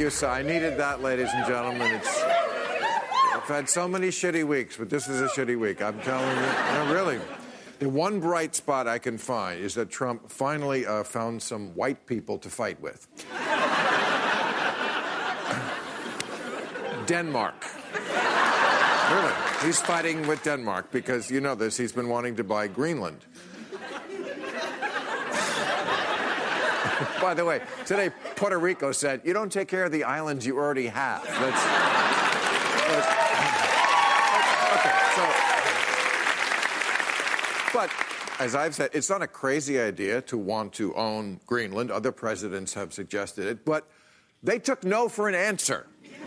You, sir. I needed that, ladies and gentlemen. It's. I've had so many shitty weeks, but this is a shitty week. I'm telling you. No, really. The one bright spot I can find is that Trump finally uh, found some white people to fight with. Denmark. Really. He's fighting with Denmark because you know this, he's been wanting to buy Greenland. By the way, today Puerto Rico said, you don't take care of the islands you already have. That's, that's- okay, so. But as I've said, it's not a crazy idea to want to own Greenland. Other presidents have suggested it, but they took no for an answer.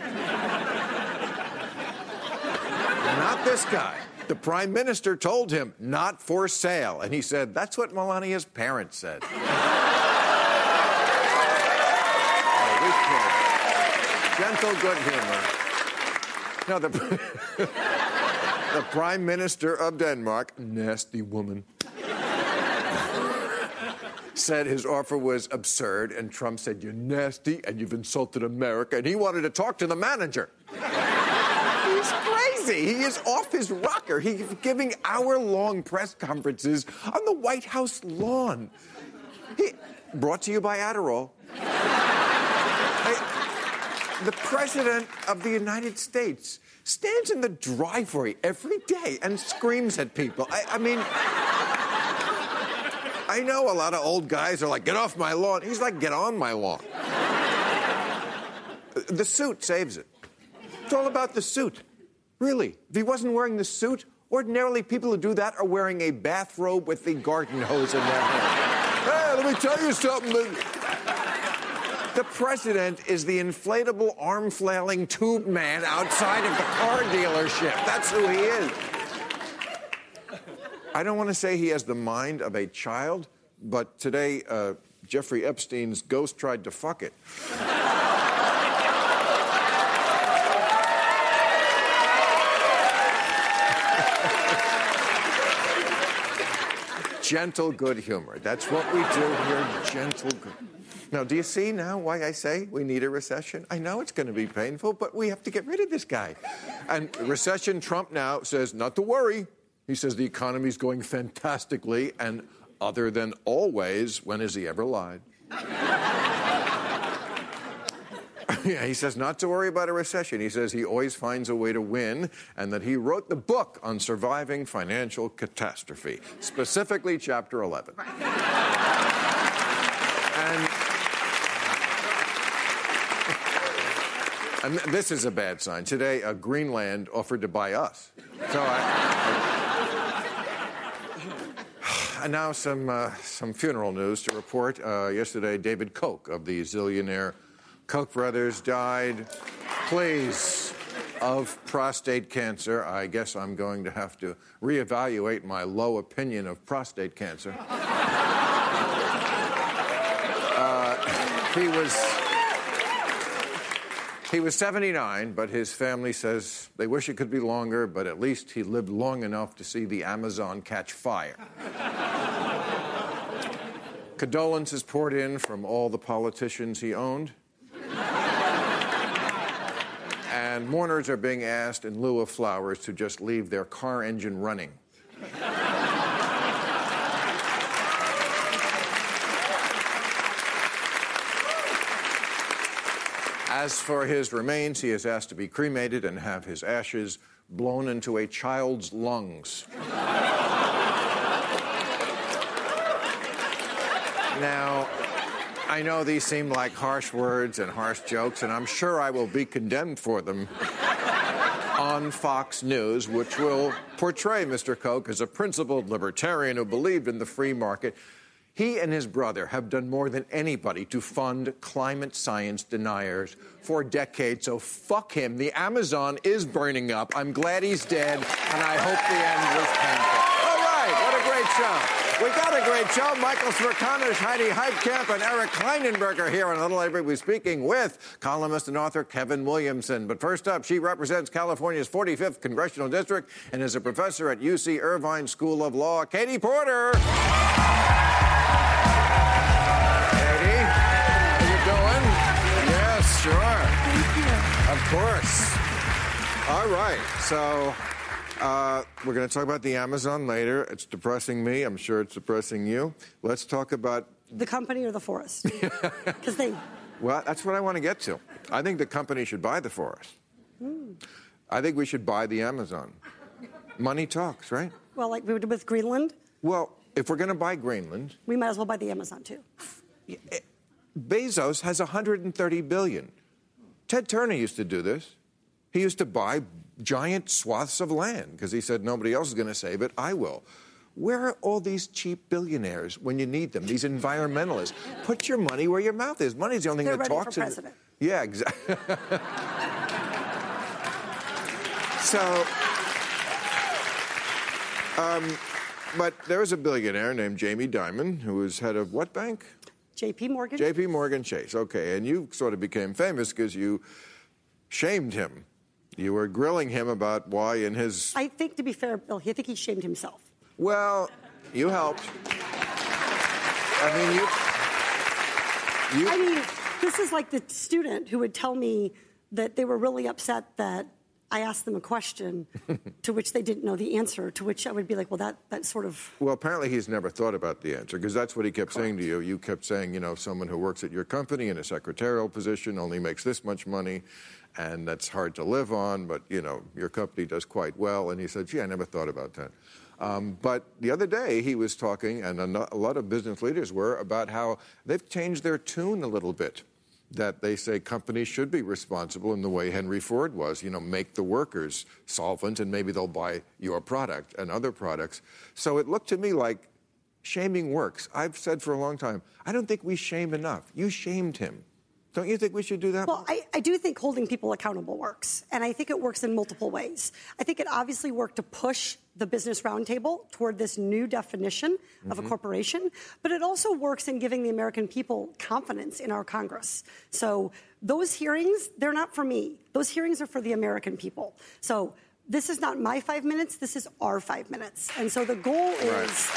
Not this guy. The prime minister told him, not for sale. And he said, that's what Melania's parents said. Oh, we kid. Gentle good humor. No, the, the prime minister of Denmark, nasty woman, said his offer was absurd. And Trump said, You're nasty and you've insulted America. And he wanted to talk to the manager. He's crazy. He is off his rocker. He's giving hour long press conferences on the White House lawn. He, brought to you by Adderall. The President of the United States stands in the driveway every day and screams at people. I, I mean, I know a lot of old guys are like, get off my lawn. He's like, get on my lawn. The suit saves it. It's all about the suit. Really. If he wasn't wearing the suit, ordinarily people who do that are wearing a bathrobe with the garden hose in their hand. hey, let me tell you something. The president is the inflatable arm flailing tube man outside of the car dealership. That's who he is. I don't want to say he has the mind of a child, but today uh, Jeffrey Epstein's ghost tried to fuck it. gentle good humor. That's what we do here, gentle good. Now, do you see now why I say we need a recession? I know it's going to be painful, but we have to get rid of this guy. And recession, Trump now says, not to worry. He says the economy's going fantastically, and other than always, when has he ever lied? yeah, he says not to worry about a recession. He says he always finds a way to win, and that he wrote the book on surviving financial catastrophe, specifically chapter 11. And, and this is a bad sign. Today, uh, Greenland offered to buy us. So I. And now some uh, some funeral news to report. Uh, yesterday, David Koch of the zillionaire Koch brothers died. Please, of prostate cancer. I guess I'm going to have to reevaluate my low opinion of prostate cancer. Uh, he was. He was 79, but his family says they wish it could be longer, but at least he lived long enough to see the Amazon catch fire. Condolences poured in from all the politicians he owned. and mourners are being asked, in lieu of flowers, to just leave their car engine running. As for his remains, he is asked to be cremated and have his ashes blown into a child's lungs. now, I know these seem like harsh words and harsh jokes, and I'm sure I will be condemned for them on Fox News, which will portray Mr. Koch as a principled libertarian who believed in the free market. He and his brother have done more than anybody to fund climate science deniers for decades, so fuck him. The Amazon is burning up. I'm glad he's dead, and I hope the end was painful. All right, what a great show. We got a great show. Michael Smerconish, Heidi Heitkamp, and Eric Klinenberg here on Little Avery. We're speaking with columnist and author Kevin Williamson. But first up, she represents California's 45th Congressional District and is a professor at UC Irvine School of Law. Katie Porter. Course. All right, so uh, we're going to talk about the Amazon later. It's depressing me. I'm sure it's depressing you. Let's talk about. The company or the forest? Because they. Well, that's what I want to get to. I think the company should buy the forest. I think we should buy the Amazon. Money talks, right? Well, like we did with Greenland, Well, if we're going to buy Greenland, we might as well buy the Amazon too. Bezos has 130 billion. Ted Turner used to do this. He used to buy giant swaths of land because he said nobody else is going to save it. I will. Where are all these cheap billionaires when you need them? These environmentalists. Put your money where your mouth is. Money's the only thing They're that ready talks. for in- president. Yeah, exactly. so, um, but there was a billionaire named Jamie Dimon who was head of what bank? J.P. Morgan. J.P. Morgan Chase. Okay, and you sort of became famous because you shamed him. You were grilling him about why, in his I think, to be fair, Bill, I think he shamed himself. well, you helped. I mean, you. You. I mean, this is like the student who would tell me that they were really upset that I asked them a question to which they didn't know the answer, to which I would be like, well, that, that sort of. Well, apparently he's never thought about the answer because that's what he kept saying to you. You kept saying, you know, someone who works at your company in a secretarial position only makes this much money, and that's hard to live on, but, you know, your company does quite well. And he said, gee, I never thought about that. Um, but the other day he was talking, and a lot of business leaders were, about how they've changed their tune a little bit. That they say companies should be responsible in the way Henry Ford was, you know, make the workers solvent and maybe they'll buy your product and other products. So it looked to me like shaming works. I've said for a long time, I don't think we shame enough. You shamed him. Don't you think we should do that? Well, I, I do think holding people accountable works, and I think it works in multiple ways. I think it obviously worked to push the Business Roundtable toward this new definition of a mm-hmm. corporation, but it also works in giving the American people confidence in our Congress. So those hearings, they're not for me. Those hearings are for the American people. So this is not my five minutes, this is our five minutes. And so the goal is.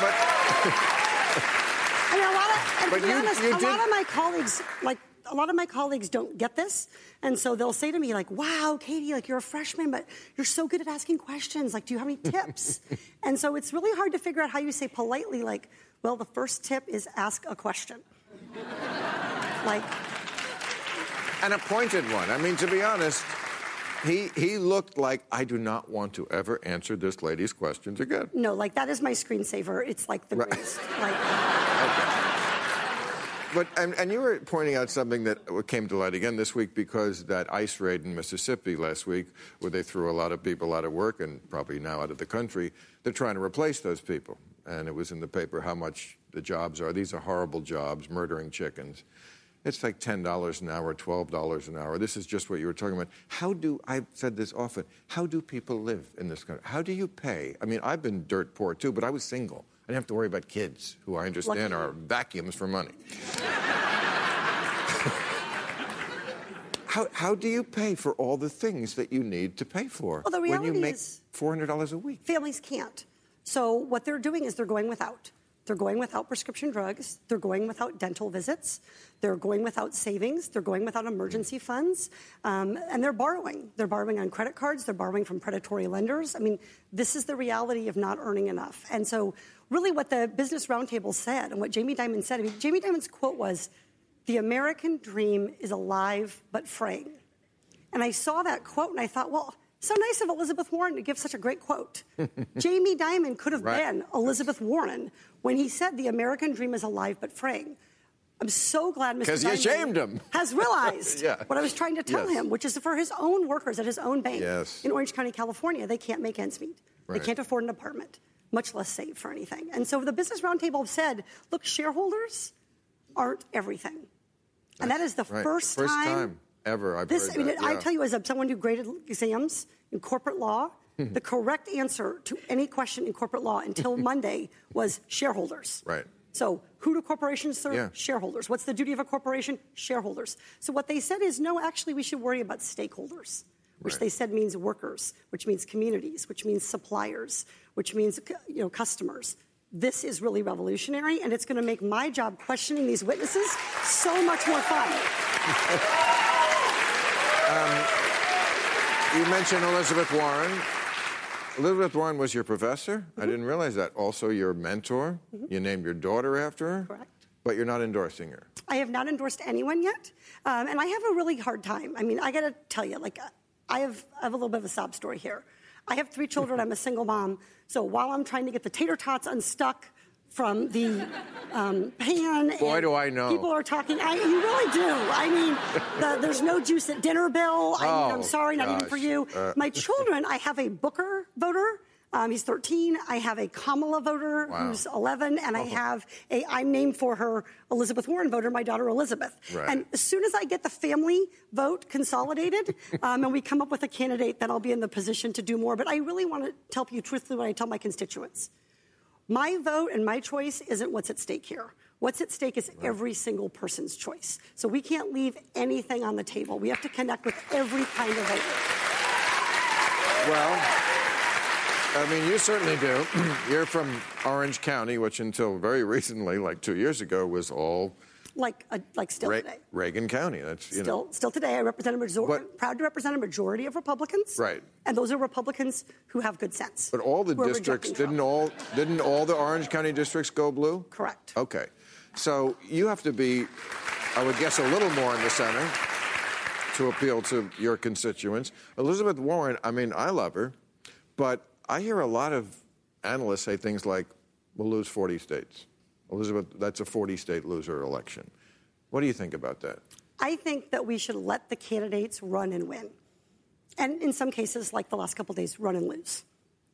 I mean, a lot of, and But to be you- honest, you a did- lot of my colleagues, like, a lot of my colleagues don't get this. And so they'll say to me, like, wow, Katie, like, you're a freshman, but you're so good at asking questions. Like, do you have any tips? and so it's really hard to figure out how you say politely, like, well, the first tip is ask a question. like, An appointed one. I mean, to be honest, he, he looked like I do not want to ever answer this lady's questions again. no, like, that is my screensaver. It's like the Right. greatest. Like, But and, and you were pointing out something that came to light again this week because that ICE raid in Mississippi last week, where they threw a lot of people out of work and probably now out of the country, they're trying to replace those people. And it was in the paper how much the jobs are. These are horrible jobs, murdering chickens. It's like ten dollars an hour, twelve dollars an hour. This is just what you were talking about. How do I've said this often? How do people live in this country? How do you pay? I mean, I've been dirt poor too, but I was single. I didn't have to worry about kids, who I understand Lucky. are vacuums for money. how, how do you pay for all the things that you need to pay for Well, the when you make is- $400 a week? families can't. So what they're doing is they're going without. They're going without prescription drugs. They're going without dental visits. They're going without savings. They're going without emergency funds. Um, and they're borrowing. They're borrowing on credit cards. They're borrowing from predatory lenders. I mean, this is the reality of not earning enough. And so, really, what the Business Roundtable said and what Jamie Dimon said I mean, Jamie Dimon's quote was, The American dream is alive but fraying. And I saw that quote and I thought, well, so nice of Elizabeth Warren to give such a great quote. Jamie Dimon could have Right. been Elizabeth Warren when he said the American dream is alive but fraying. I'm so glad Mr. 'Cause you Dimon shamed him. has realized Yeah. what I was trying to tell Yes. him, which is for his own workers at his own bank Yes. in Orange County, California, they can't make ends meet. Right. They can't afford an apartment, much less save for anything. And so the Business Roundtable said, look, shareholders aren't everything. And that is the Right. first, First time ever I've this, heard I mean, that, I tell you, as someone who graded exams in corporate law, the correct answer to any question in corporate law until Monday was shareholders. Right. So, who do corporations serve? Yeah. Shareholders. What's the duty of a corporation? Shareholders. So, what they said is no, actually, we should worry about stakeholders, which Right. they said means workers, which means communities, which means suppliers, which means uh, you know customers. This is really revolutionary, and it's going to make my job questioning these witnesses so much more fun. Um, you mentioned Elizabeth Warren. Elizabeth Warren was your professor. I mm-hmm. didn't realize that. Also, your mentor. Mm-hmm. You named your daughter after her. Correct. But you're not endorsing her. I have not endorsed anyone yet, um, and I have a really hard time. I mean, I got to tell you, like, uh, I have, I have a little bit of a sob story here. I have three children. I'm a single mom. So while I'm trying to get the tater tots unstuck from the um, pan, Boy, do I know. People are talking. I, you really do. I mean, the, there's no juice at dinner, Bill. I mean, Oh, I'm sorry, not even for you. Uh, My children. I have a Booker voter. Um, he's 13. I have a Kamala voter Wow. who's 11, and I have a I'm named for her Elizabeth Warren voter, my daughter Elizabeth. Right. And as soon as I get the family vote consolidated um, and we come up with a candidate, then I'll be in the position to do more. But I really want to tell you truthfully what I tell my constituents. My vote and my choice isn't what's at stake here. What's at stake is every single person's choice. So we can't leave anything on the table. We have to connect with every kind of voter. Well, I mean, you certainly do. You're from Orange County, which until very recently, like two years ago, was all Like, uh, like still Ra- today. Reagan County. That's you Still, know. still today, I represent a majority, proud to represent a majority of Republicans. Right. And those are Republicans who have good sense. But all the districts didn't all didn't all the Orange County districts go blue? Correct. Okay. So you have to be, I would guess, a little more in the center to appeal to your constituents. Elizabeth Warren, I mean, I love her, but I hear a lot of analysts say things like, we'll lose 40 states. Elizabeth, that's a 40 state loser election. What do you think about that? I think that we should let the candidates run and win. And in some cases, like the last couple days, run and lose.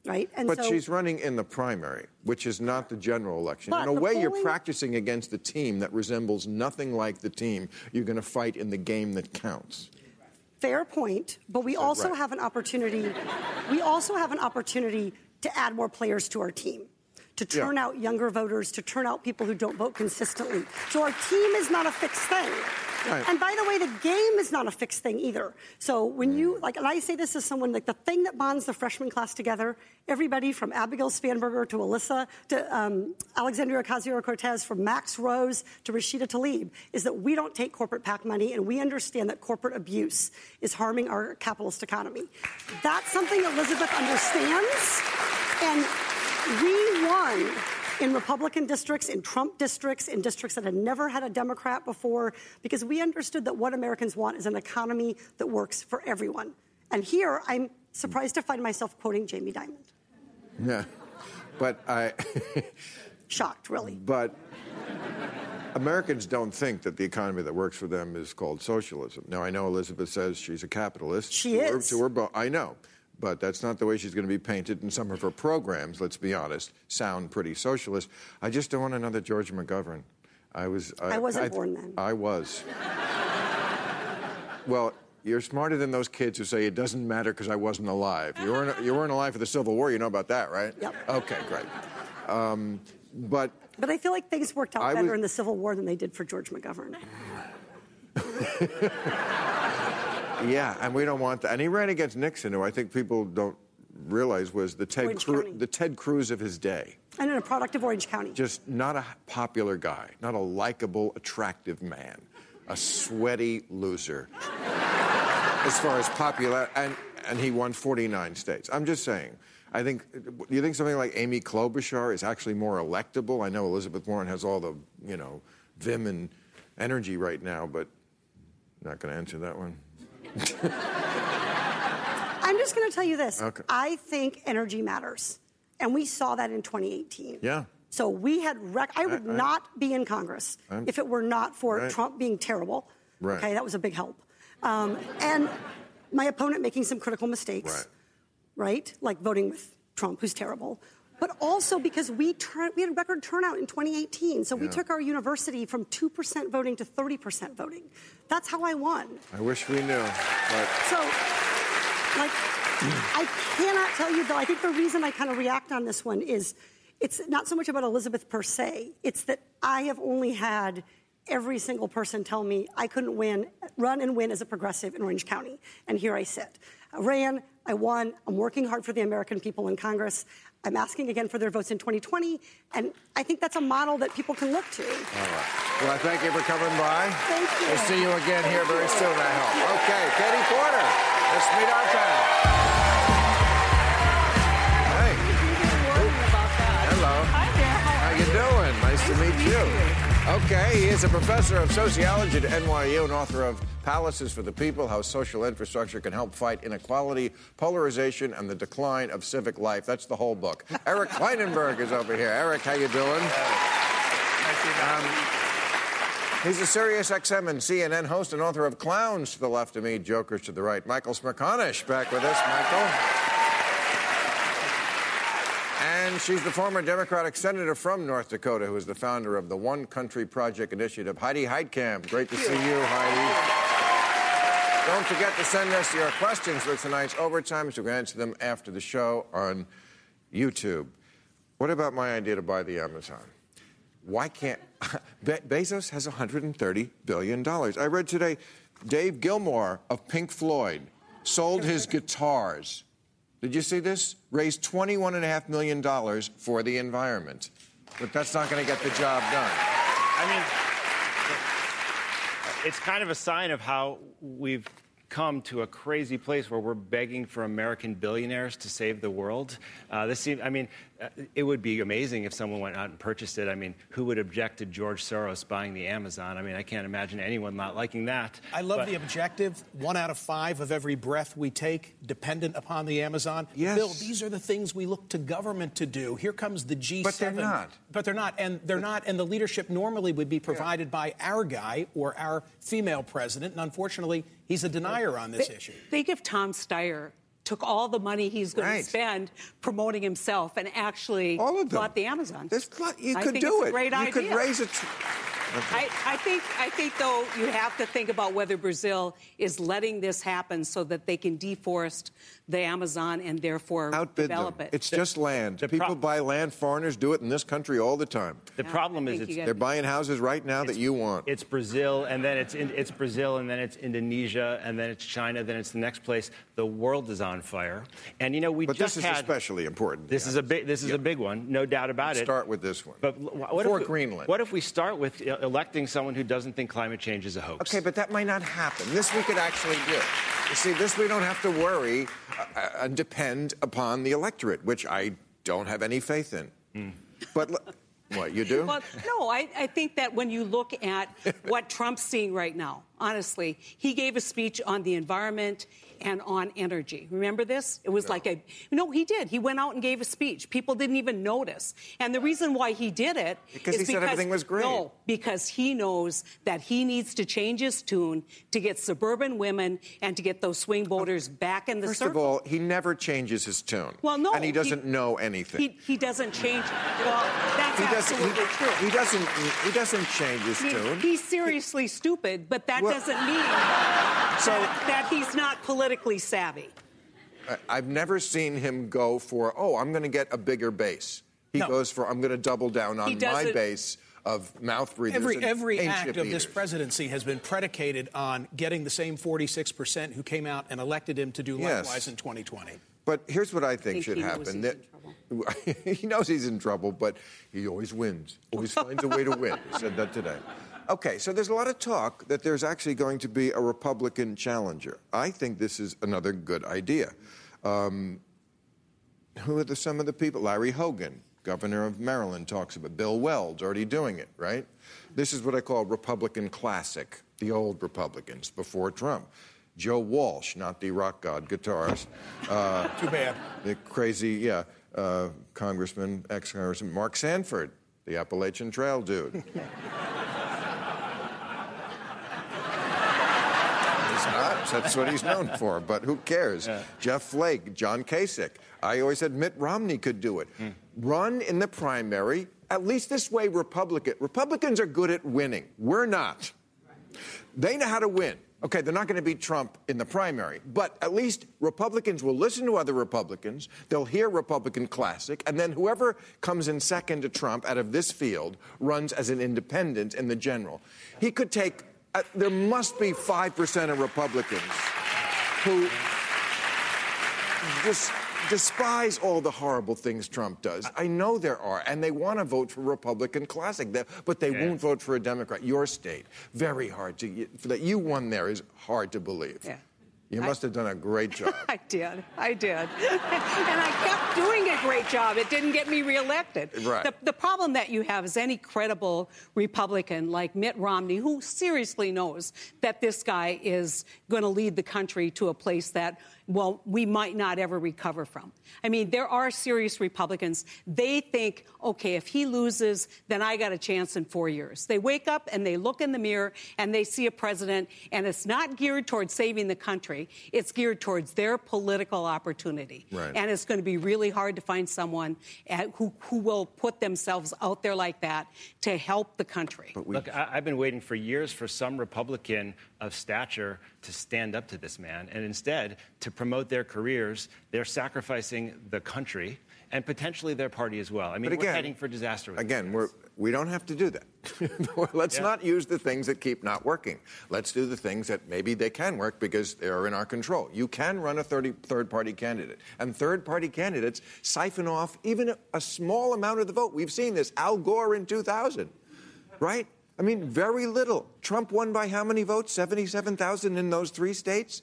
Right? And But so, she's running in the primary, which is not the general election. In a way, you're practicing against a team that resembles nothing like the team you're going to fight in the game that counts. Fair point, but we also right. have an opportunity. We also have an opportunity to add more players to our team, to Yeah. turn out younger voters, to turn out people who don't vote consistently. So our team is not a fixed thing. Right. And by the way, the game is not a fixed thing either. So when you like, and I say this as someone like the thing that bonds the freshman class together, everybody from Abigail Spanberger to Elissa to um, Alexandria Ocasio-Cortez, from Max Rose to Rashida Tlaib, is that we don't take corporate PAC money, and we understand that corporate abuse is harming our capitalist economy. That's something Elizabeth understands, and we won in Republican districts, in Trump districts, in districts that had never had a Democrat before, because we understood that what Americans want is an economy that works for everyone. And here, I'm surprised to find myself quoting Jamie Dimon. Yeah. But I. Shocked, really. But Americans don't think that the economy that works for them is called socialism. Now, I know Elizabeth says she's a capitalist. She to her- is. to her I know. But that's not the way she's going to be painted. And some of her programs, let's be honest, sound pretty socialist. I just don't want another George McGovern. I was. I wasn't born then. I was. well, you're smarter than those kids who say it doesn't matter because I wasn't alive. You weren't, you weren't alive for the Civil War. You know about that, right? Yep. Okay, great. Um, but But I feel like things worked out I better was- in the Civil War than they did for George McGovern. Yeah, and we don't want that. And he ran against Nixon, who I think people don't realize was the Ted, Cru- the Ted Cruz of his day. And in a product of Orange County. Just not a popular guy, not a likable, attractive man, a sweaty loser. as far as popular, and, and he won 49 states. I'm just saying. I think, do you think something like Amy Klobuchar is actually more electable? I know Elizabeth Warren has all the, you know, vim and energy right now, but not going to answer that one. I'm just going to tell you this. Okay. I think energy matters. And we saw that in 2018. Yeah. So we had, rec- I would I- I- not be in Congress I'm- if it were not for Right. Trump being terrible. Right. Okay, that was a big help. Um, and my opponent making some critical mistakes. Right. Right? Like voting with Trump, who's terrible. But also because we, turn, we had a record turnout in 2018. So we took our university from 2% voting to 30% voting. That's how I won. I wish we knew, but So, like, I cannot tell you though. I think the reason I kind of react on this one is it's not so much about Elizabeth per se. It's that I have only had every single person tell me I couldn't win, run and win as a progressive in Orange County, and here I sit. I ran, I won. I'm working hard for the American people in Congress. I'm asking again for their votes in 2020, and I think that's a model that people can look to. all right. Well, I thank you for coming by. Thank you. We'll see you again here very soon, I hope. Okay, Katie Porter, let's meet our panel. Hey. Hello. Hi there. How How you doing? Nice, to meet you. Okay, he is a professor of sociology at NYU and author of Palaces for the People: How Social Infrastructure Can Help Fight Inequality, Polarization, and the Decline of Civic Life. That's the whole book. Eric Klinenberg is over here. Eric, how you doing? Um, he's a Sirius XM and CNN host and author of Clowns to the left of me, Jokers to the right. Michael Smerconish back with us. Michael. And she's the former Democratic senator from North Dakota who is the founder of the One Country Project Initiative. Heidi Heitkamp. Great to see you, Heidi. Don't forget to send us your questions for tonight's overtime so we can answer them after the show on YouTube. What about my idea to buy the Amazon? Why can't Be- Bezos has 130 billion dollars? I read today Dave Gilmour of Pink Floyd sold his guitars. Did you see this? Raised 21.5 million dollars for the environment. But that's not going to get the job done. I mean, it's kind of a sign of how we've come to a crazy place where we're begging for American billionaires to save the world. Uh, this seems, I mean, Uh, it would be amazing if someone went out and purchased it. I mean, who would object to George Soros buying the Amazon? I mean, I can't imagine anyone not liking that. I love But- the objective. One out of five of every breath we take dependent upon the Amazon. Yes. Bill, these are the things we look to government to do. Here comes the G7. But they're not. But they're not. And they're not. And the leadership normally would be provided by our guy or our female president. And unfortunately, he's a denier on this issue. Think if Tom Steyer took all the money he's going Right. to spend promoting himself and actually All of them. bought the Amazon. There's pl- you could do it. Great you idea. could raise it. Tr- I, I think I think though you have to think about whether Brazil is letting this happen so that they can deforest the Amazon and therefore Outbid develop them. it. It's just land. the People pro- buy land. Foreigners do it in this country all the time. The Yeah, problem I is it's They're buying houses right now that you want. It's Brazil, and then it's in, it's Brazil, and then it's Indonesia, and then it's China, then it's the next place. The world is on fire, and you know we But just this is had. especially important. This is a big. This is Yeah. a big one, no doubt about it. Start with this one. But what For if, Greenland. What if we start with e- electing someone who doesn't think climate change is a hoax? Okay, but that might not happen. This we could actually do. You see, this we don't have to worry uh, uh, and depend upon the electorate, which I don't have any faith in. Hmm. But what you do? Well, no, I, I think that when you look at what Trump's seeing right now, honestly, he gave a speech on the environment and on energy. Remember this? It was like a no, he did. He went out and gave a speech. People didn't even notice. And the reason why he did it Because is he said everything was great. No, because he knows that he needs to change his tune to get suburban women and to get those swing voters back in the First circle. of all, he never changes his tune. well, no, and he doesn't know anything. He, he doesn't change. Well, that's he doesn't. absolutely He, true. he doesn't. He doesn't change his tune. He's seriously stupid, but that Well- doesn't mean So- that, that he's not politically savvy. I- I've never seen him go for, oh, I'm going to get a bigger base. He No. goes for, I'm going to double down on my base of mouth breathers. Every, and every paint act chip of this presidency has been predicated on getting the same 46% who came out and elected him to do Yes. likewise in 2020. But here's what I think, think should he knows happen. he's in That- he knows he's in trouble, but he always wins. Always finds a way to win. He said that today. Okay, so there's a lot of talk that there's actually going to be a Republican challenger. I think this is another good idea. Um, who are the, some of the people? Larry Hogan, governor of Maryland, talks about. Bill Weld already doing it, right? This is what I call Republican classic, the old Republicans before Trump. Joe Walsh, not the rock god guitarist. Uh, Too bad. the crazy, yeah, uh, Congressman, ex-Congressman Mark Sanford, the Appalachian Trail dude. He's not. That's what he's known for. But who cares? Jeff Flake, John Kasich. I always said Mitt Romney could do it. Hmm. Run in the primary. At least this way, Republican Republicans are good at winning. We're not. They know how to win. Okay, they're not going to beat Trump in the primary, but at least Republicans will listen to other Republicans. They'll hear Republican classic, and then whoever comes in second to Trump out of this field runs as an independent in the general. He could take, uh, there must be 5% of Republicans who just despise all the horrible things Trump does. I know there are, and they want to vote for Republican classic, but they Yeah. won't vote for a Democrat. Your state, very hard to that you won there is hard to believe. Yeah. You must have done a great job. I did. I did. and I kept doing a great job. It didn't get me reelected. Right. The, the problem that you have is any credible Republican like Mitt Romney, who seriously knows that this guy is going to lead the country to a place that, well, we might not ever recover from. I mean, there are serious Republicans. They think, okay, if he loses, then I got a chance in four years. They wake up and they look in the mirror and they see a president, and it's not geared towards saving the country. It's geared towards their political opportunity. Right. And it's going to be really hard to find someone uh, who, who will put themselves out there like that to help the country. Look, I, I've been waiting for years for some Republican of stature to stand up to this man, and instead, to promote their careers, they're sacrificing the country and potentially their party as well. I mean, But we're again- heading for disaster. with Again, we're, we don't have to do that. Let's Yeah. not use the things that keep not working. Let's do the things that maybe they can work because they are in our control. You can run a 30, third party candidate, and third party candidates siphon off even a, a small amount of the vote. We've seen this. Al Gore in 2000, right? I mean, very little. Trump won by how many votes? 77,000 in those three states?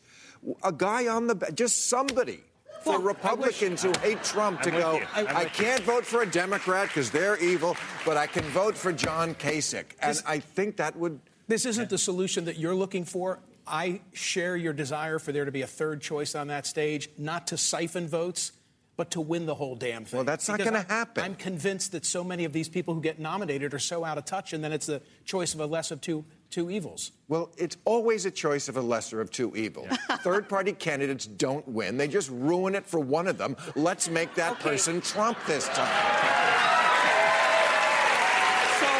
A guy on the, just somebody. For Well, I wish- Republicans who hate Trump to go. I'm I can't vote for a Democrat because they're evil, but I can vote for John Kasich. And This- I think that would. This isn't the solution that you're looking for. I share your desire for there to be a third choice on that stage, not to siphon votes, but to win the whole damn thing. Well, that's not gonna happen. I'm convinced that so many of these people who get nominated are so out of touch, and then it's the choice of a less of two two evils. Well, it's always a choice of a lesser of two evils. Third party candidates don't win, they just ruin it for one of them. Let's make that Okay. person Trump this time. So,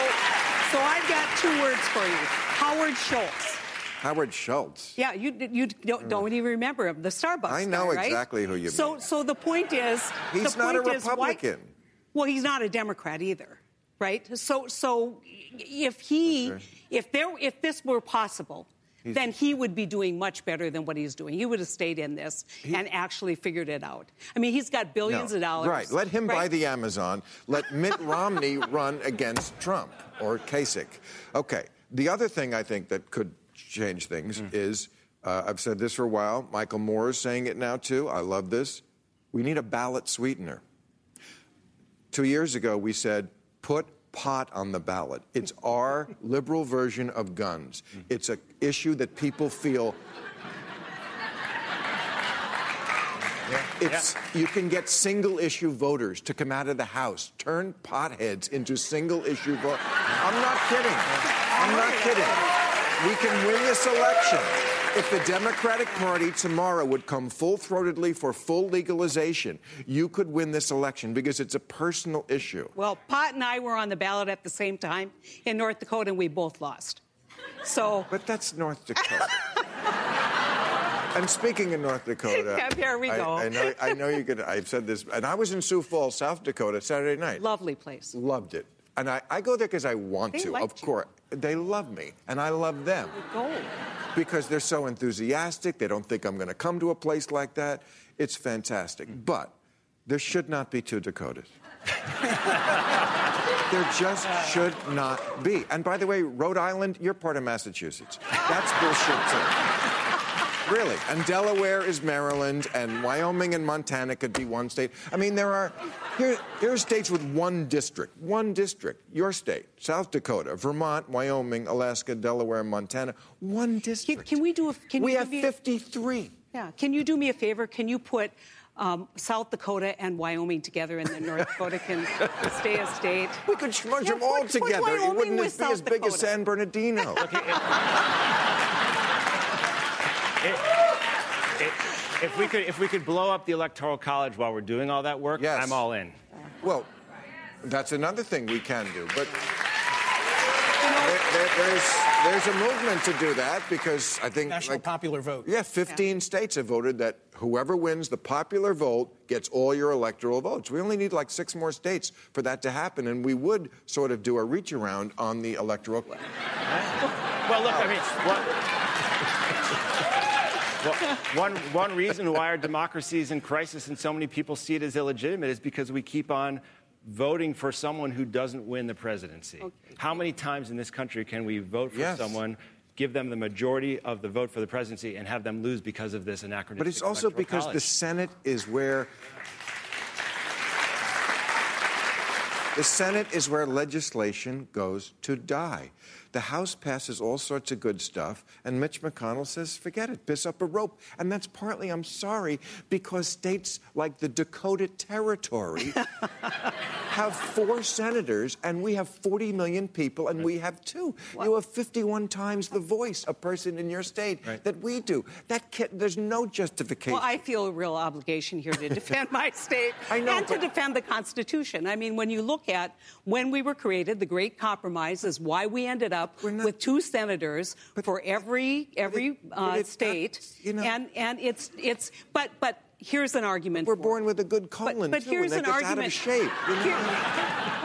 so I've got two words for you Howard Schultz. Howard Schultz. Yeah, you you don't, don't even remember him, the Starbucks. Guy. I know guy, right? exactly who you so, mean. So the point is, He's the not a is, why- Republican. well, he's not a Democrat either, right? So, so if he, Okay. if there, if this were possible. then he would be doing much better than what he's doing. He would have stayed in this and actually figured it out. I mean, he's got billions No. of dollars. Right. Let him buy the Amazon. Let Mitt Romney run against Trump or Kasich. Okay. The other thing I think that could change things Mm. is uh, I've said this for a while. Michael Moore is saying it now too. I love this. We need a ballot sweetener. Two years ago, we said put pot on the ballot. It's our liberal version of guns. It's an issue that people feel It's you can get single issue voters to come out of the House, turn potheads into single issue voters. I'm not kidding. I'm not kidding. We can win this election. If the Democratic Party tomorrow would come full throatedly for full legalization, you could win this election because it's a personal issue. Well, Pot and I were on the ballot at the same time in North Dakota, and we both lost. So But that's North Dakota. And speaking of North Dakota, Yeah, there we I- go. I, know, I know you could. I've said this, and I was in Sioux Falls, South Dakota, Saturday night. lovely place. Loved it. And I, I go there because I want They to, of you. course. They love me, and I love them Go. because they're so enthusiastic. They don't think I'm going to come to a place like that. It's fantastic. But there should not be two Dakotas. there just should not be. And by the way, Rhode Island, you're part of Massachusetts. That's bullshit too. Really. And Delaware is Maryland, and Wyoming and Montana could be one state. I mean, there are here, there are states with one district. One district. Your state, South Dakota, Vermont, Wyoming, Alaska, Delaware, Montana. One district. can we do a- can we you have give me- 53. Yeah. Can you do me a favor? Can you put um, South Dakota and Wyoming together, and then North Dakota can stay a state? We could smudge Yeah, them all put- put together. It wouldn't be as South big as San Bernardino. If we could, if we could blow up the electoral college while we're doing all that work, Yes. I'm all in. Well, that's another thing we can do. But there, there- there's, there's a movement to do that because I think. National like, popular vote. Yeah, 15 states have voted that whoever wins the popular vote gets all your electoral votes. We only need like six more states for that to happen, and we would sort of do a reach around on the electoral. Well, look, I mean, what, well, one, one reason why our democracy is in crisis and so many people see it as illegitimate is because we keep on voting for someone who doesn't win the presidency. How many times in this country can we vote for Yes. someone, give them the majority of the vote for the presidency, and have them lose because of this anachronistic But it's also electoral because the? Senate is where the Senate is where legislation goes to die. The House passes all sorts of good stuff, and Mitch McConnell says, forget it, piss up a rope. And that's partly, I'm sorry, because states like the Dakota Territory have four senators, and we have 40 million people, and we have two. You have 51 times the voice, a person in your state, Right. that we do. That can, there's no justification. Well, I feel a real obligation here to defend my state I know, and to defend the Constitution. I mean, when you look at when we were created, the Great Compromise is why we ended up We're not- with two senators for every every but uh, it's not- state, you know- and and it's it's but but here's an argument. We're born it. with a good colon, but too, here's and an gets out of argument- shape. You know? Here- It-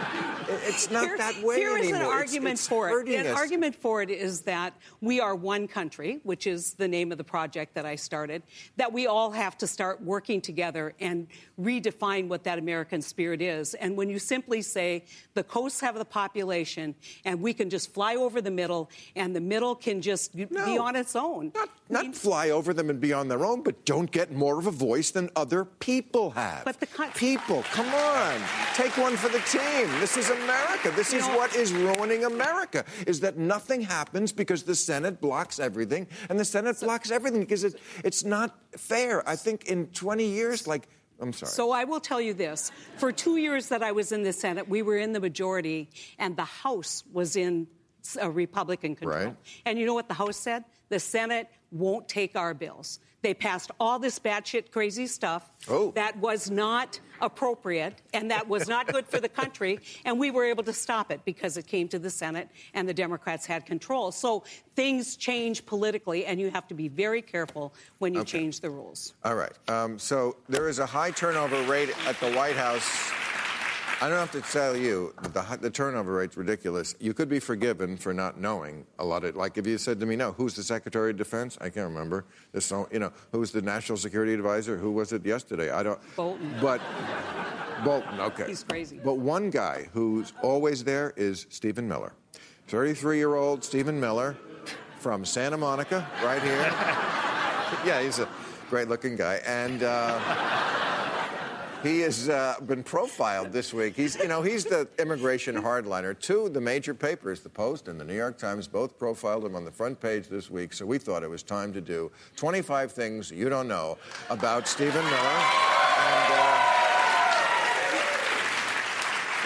it's not Here- that way Here is anymore. an It's- argument it's for it. An us. argument for it is that we are one country, which is the name of the project that I started, that we all have to start working together and redefine what that American spirit is. And when you simply say the coasts have the population and we can just fly over the middle and the middle can just be on its own. Not, I not mean, fly over them and be on their own, but don't get more of a voice than other people have. But the con- people, come on, take one for the team. This is America. This You is know- what is ruining America. Is that nothing happens because the Senate blocks everything, and the Senate blocks everything because it, it's not fair. I think in 20 years, like, I'm sorry. So I will tell you this. For two years that I was in the Senate, we were in the majority, and the House was in uh, Republican control. Right. And you know what the House said? The Senate won't take our bills. They passed all this batshit crazy stuff Oh. that was not appropriate and that was not good for the country. And we were able to stop it because it came to the Senate and the Democrats had control. So things change politically, and you have to be very careful when you change the rules. All right. Um, so there is a high turnover rate at the White House. I don't have to tell you the, the turnover rate's ridiculous. You could be forgiven for not knowing a lot of. Like if you said to me, "No, who's the Secretary of Defense?" I can't remember. You know, who's the National Security Advisor? Who was it yesterday? I don't. Bolton. But Bolton. Okay. He's crazy. But one guy who's always there is Stephen Miller, 33-year-old Stephen Miller from Santa Monica, right here. yeah, he's a great-looking guy, and. Uh, he has uh, been profiled this week. He's, you know, he's the immigration hardliner. Two, of the major papers, the Post and the New York Times, both profiled him on the front page this week. So we thought it was time to do 25 things you don't know about Stephen Miller. And, uh,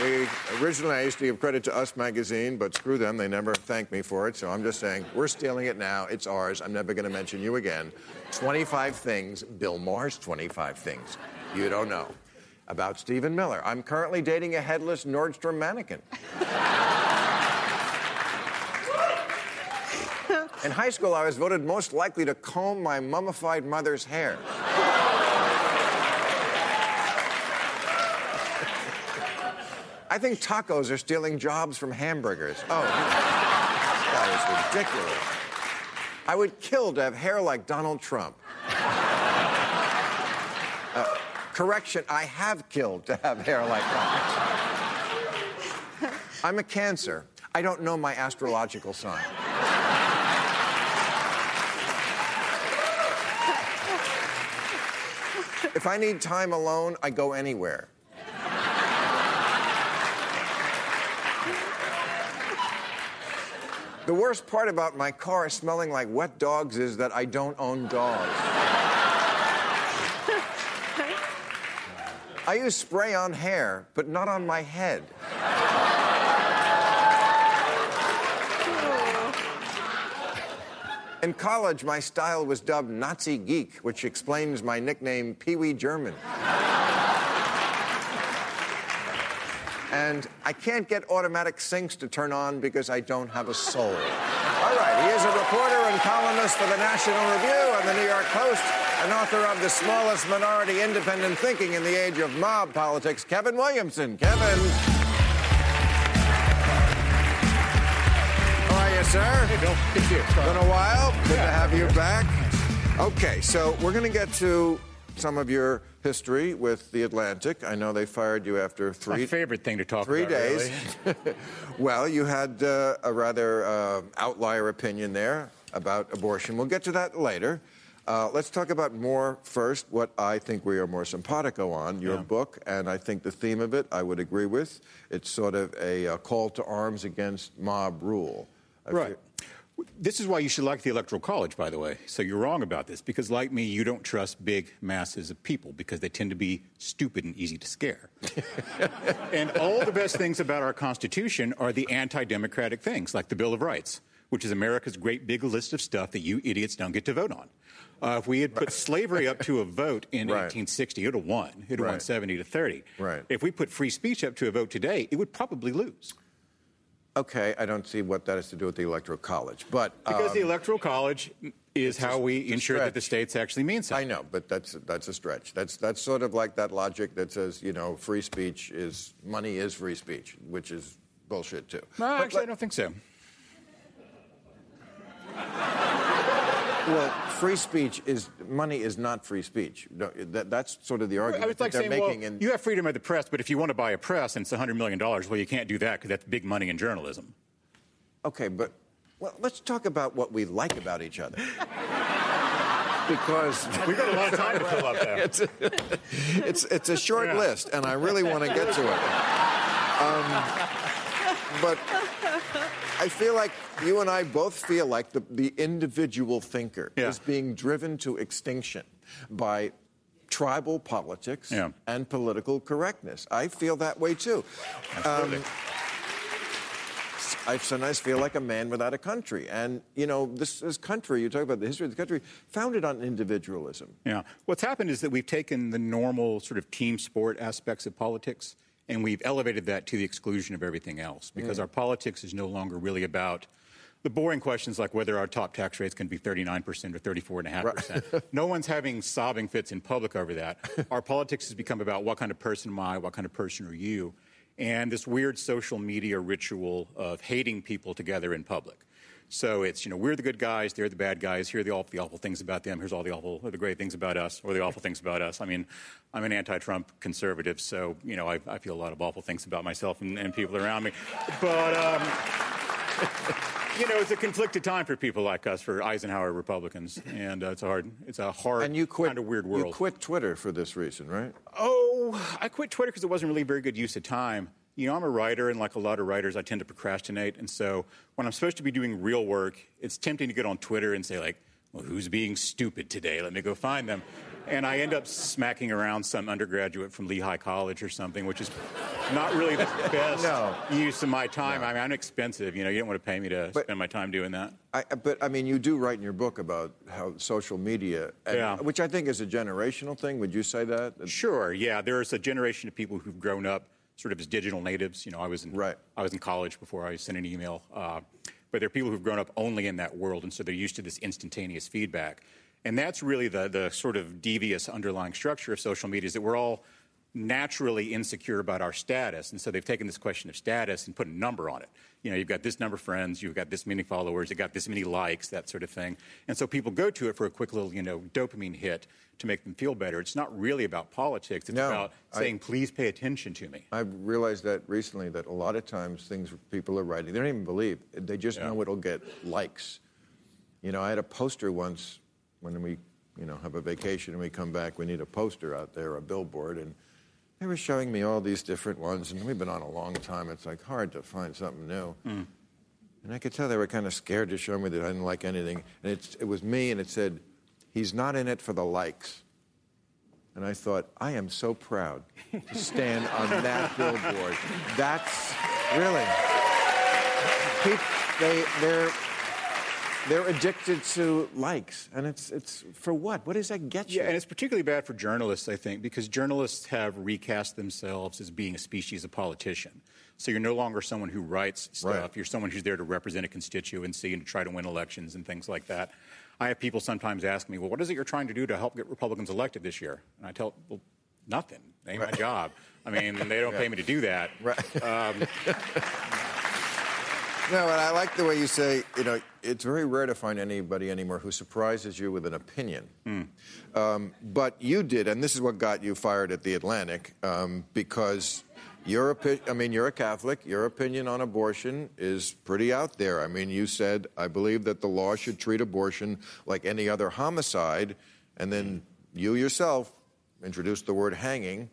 we originally I used to give credit to Us magazine, but screw them, they never thanked me for it. So I'm just saying we're stealing it now. It's ours. I'm never going to mention you again. 25 things, Bill Maher's 25 things you don't know about Stephen Miller. I'm currently dating a headless Nordstrom mannequin. In high school, I was voted most likely to comb my mummified mother's hair. I think tacos are stealing jobs from hamburgers. Oh, guy is ridiculous. I would kill to have hair like Donald Trump. Correction, I have killed to have hair like that. I'm a Cancer. I don't know my astrological sign. If I need time alone, I go anywhere. The worst part about my car smelling like wet dogs is that I don't own dogs. I use spray on hair, but not on my head. In college, my style was dubbed Nazi Geek, which explains my nickname Pee Wee German. and I can't get automatic sinks to turn on because I don't have a soul. All right, he is a reporter and columnist for the National Review and the New York Post, and author of The Smallest Minority Independent Thinking in the Age of Mob Politics, Kevin Williamson. Kevin. How are you, sir? Hey, Bill. Good to see you. Been a while. Good Yeah, to have you back. Okay, so we're going to get to some of your history with the Atlantic. I know they fired you after three. My favorite thing to talk Three about. days. really. well, you had uh, a rather uh, outlier opinion there about abortion. We'll get to that later. Uh, let's talk about more first what I think we are more simpatico on, your Yeah. book, and I think the theme of it I would agree with. It's sort of a, uh call to arms against mob rule. I Right. feel- This is why you should like the Electoral College, by the way. So you're wrong about this, because like me, you don't trust big masses of people because they tend to be stupid and easy to scare. and all the best things about our Constitution are the anti democratic things, like the Bill of Rights, which is America's great big list of stuff that you idiots don't get to vote on. Uh, if we had put slavery up to a vote in Right. 1860, it would have won. It would have won 70 to 30. Right. If we put free speech up to a vote today, it would probably lose. Okay, I don't see what that has to do with the Electoral College, but Because the um, Electoral College is how we a ensure that the states actually mean something. I know, but that's that's a stretch. That's that's sort of like that logic that says you know free speech is money is free speech, which is bullshit too. No, But actually, I don't think so. Well, free speech is money is not free speech. No, that, that's sort of the argument I was like that they're well, making. in, you have freedom of the press, but if you want to buy a press and it's $100 million, well, you can't do that because that's big money in journalism. Okay, but well, let's talk about what we like about each other. because We've got a lot of time to fill up there. it's, it's, it's a short Yeah. list, and I really want to get to it. Um, but I feel like you and I both feel like the, the individual thinker Yeah. is being driven to extinction by tribal politics Yeah. and political correctness. I feel that way too. Absolutely. Um, I sometimes feel like a man without a country. And, you know, this, this country, you talk about the history of the country, founded on individualism. Yeah. What's happened is that we've taken the normal sort of team sport aspects of politics and we've elevated that to the exclusion of everything else because our politics is no longer really about the boring questions like whether our top tax rates can be 39% or 34.5%. no one's having sobbing fits in public over that. Our politics has become about what kind of person am I, what kind of person are you, and this weird social media ritual of hating people together in public. So it's, you know, we're the good guys, they're the bad guys, here are the awful, the awful things about them, here's all the awful, or the great things about us, or the awful things about us. I mean, I'm an anti Trump conservative, so, you know, I, I feel a lot of awful things about myself and, and people around me. But, um, you know, it's a conflicted time for people like us, for Eisenhower Republicans, and uh, it's a hard, it's a hard, And you quit, kind of weird world. You quit Twitter for this reason, right? Oh, I quit Twitter because it wasn't really very good use of time. You know, I'm a writer, and like a lot of writers, I tend to procrastinate. And so when I'm supposed to be doing real work, it's tempting to get on Twitter and say, like, well, who's being stupid today? Let me go find them. And I end up smacking around some undergraduate from Lehigh College or something, which is not really the best No. use of my time. I mean, I'm expensive. You know, you don't want to pay me to But- spend my time doing that. I, but I mean, you do write in your book about how social media, and, Yeah. which I think is a generational thing. Would you say that? Sure. Yeah, there's a generation of people who've grown up sort of as digital natives. You know, I was in Right. I was in college before I sent an email, uh, but there are people who've grown up only in that world, and so they're used to this instantaneous feedback. And that's really the the sort of devious underlying structure of social media is that we're all naturally insecure about our status. And so they've taken this question of status and put a number on it. You know, you've got this number of friends, you've got this many followers, you've got this many likes, that sort of thing. And so people go to it for a quick little, you know, dopamine hit to make them feel better. It's not really about politics. It's No, about I- saying, please pay attention to me. I've realized that recently that a lot of times things people are writing, they don't even believe. They just Yeah. know it'll get likes. You know, I had a poster once when we, you know, have a vacation and we come back, we need a poster out there, a billboard, and they were showing me all these different ones, and we've been on a long time. It's like hard to find something new. Mm. And I could tell they were kind of scared to show me that I didn't like anything. And it's, it was me, and it said, he's not in it for the likes. And I thought, I am so proud to stand on that billboard. That's really. People, they, they're, they're addicted to likes. And it's, it's for what? What does that get you? Yeah, and it's particularly bad for journalists, I think, because journalists have recast themselves as being a species of politician. So you're no longer someone who writes stuff. Right. You're someone who's there to represent a constituency and to try to win elections and things like that. I have people sometimes ask me, well, what is it you're trying to do to help get Republicans elected this year? And I tell, well, nothing. It ain't my job. I mean, they don't pay me to do that. Right. Um, No, and I like the way you say, you know, it's very rare to find anybody anymore who surprises you with an opinion. Um, but you did, and this is what got you fired at the Atlantic, um, because your opi- I mean, you're a Catholic. Your opinion on abortion is pretty out there. I mean, you said, I believe that the law should treat abortion like any other homicide, and then you yourself introduced the word hanging.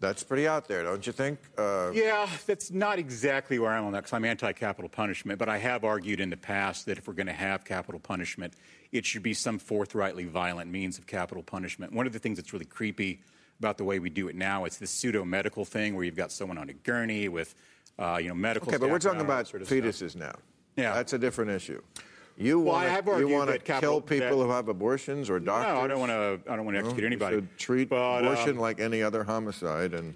That's pretty out there, don't you think? Uh, Yeah, that's not exactly where I'm on that because I'm anti capital punishment. But I have argued in the past that if we're going to have capital punishment, it should be some forthrightly violent means of capital punishment. One of the things that's really creepy about the way we do it now is this pseudo medical thing where you've got someone on a gurney with, uh, you know, medical. Okay, but we're talking about sort of stuff. fetuses now. Yeah. That's a different issue. You Well, want to you want to kill people that- who have abortions or doctors? No, I don't want to. I don't want to No, execute you anybody. should treat But, abortion um, like any other homicide and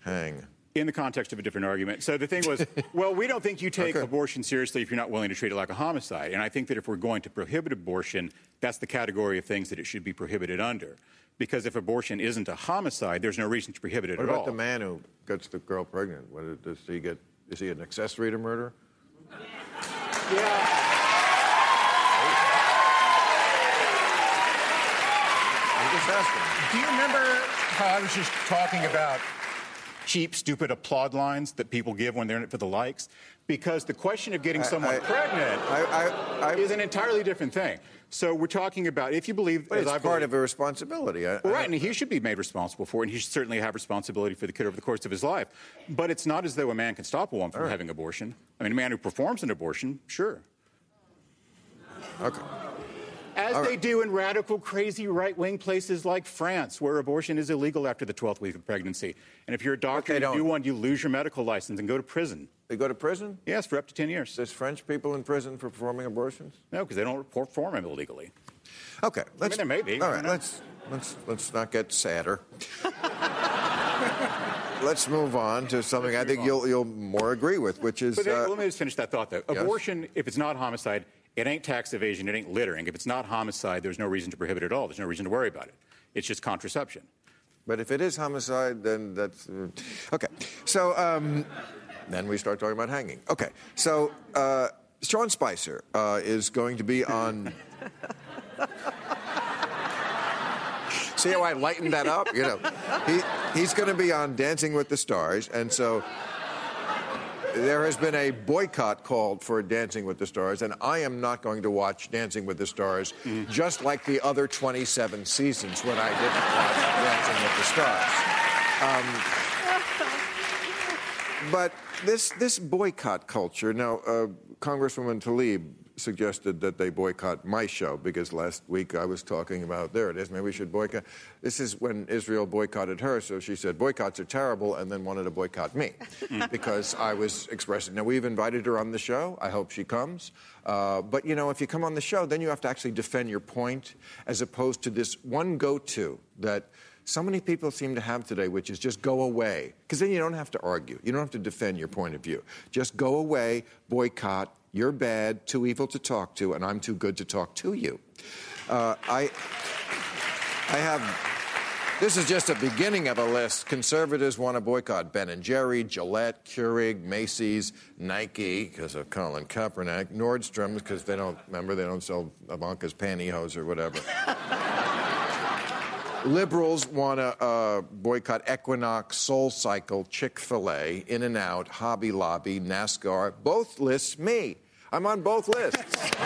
hang. in the context of a different argument. So the thing was, well, we don't think you take Okay. abortion seriously if you're not willing to treat it like a homicide. And I think that if we're going to prohibit abortion, that's the category of things that it should be prohibited under. Because if abortion isn't a homicide, there's no reason to prohibit it What at about the man who gets the girl pregnant? What, does he get? Is he an accessory to murder? Yeah. Just asking. Do you remember how I was just talking about cheap, stupid applaud lines that people give when they're in it for the likes? Because the question of getting I- someone I- pregnant I, I, I, is an entirely different thing. So we're talking about if you believe, but as it's I part believe, of a responsibility. I, Well, I- right, and he should be made responsible for it, and he should certainly have responsibility for the kid over the course of his life. But it's not as though a man can stop a woman from right. having abortion. I mean, a man who performs an abortion, sure. okay. As All they do in radical, crazy right wing places like France, where abortion is illegal after the 12th week of pregnancy. And if you're a doctor and you do one, you lose your medical license and go to prison. They go to prison? Yes, for up to 10 years. There's French people in prison for performing abortions? No, because they don't perform them illegally. Okay, let's. there may be, All I right, let's let's let's not get sadder. let's move on to something I think you'll you'll more agree with, which is But then, uh, let me just finish that thought, though. Yes. Abortion, if it's not homicide, it ain't tax evasion, it ain't littering. If it's not homicide, there's no reason to prohibit it at all. There's no reason to worry about it. It's just contraception. But if it is homicide, then that's uh, okay. So um, then we start talking about hanging. Okay. So uh, Sean Spicer uh, is going to be on. See how I lightened that up? You know, he, he's going to be on Dancing with the Stars, and so there has been a boycott called for Dancing with the Stars, and I am not going to watch Dancing with the Stars, just like the other 27 seasons when I didn't watch Dancing with the Stars. Um, but this this boycott culture now, uh, Congresswoman Tlaib suggested that they boycott my show because last week I was talking about there it is maybe we should boycott. This is when Israel boycotted her, so she said boycotts are terrible and then wanted to boycott me because I was expressing. Now we've invited her on the show. I hope she comes. Uh, but you know, if you come on the show, then you have to actually defend your point as opposed to this one go-to that so many people seem to have today, which is just go away. Because then you don't have to argue. You don't have to defend your point of view. Just go away, boycott. You're bad, too evil to talk to, and I'm too good to talk to you. Uh, I, I have. This is just a beginning of a list. Conservatives want to boycott Ben and Jerry, Gillette, Keurig, Macy's, Nike because of Colin Kaepernick, Nordstrom because they don't remember they don't sell Ivanka's pantyhose or whatever. Liberals want to uh, boycott Equinox, Soul Cycle, Chick Fil A, In and Out, Hobby Lobby, NASCAR. Both lists me. I'm on both lists.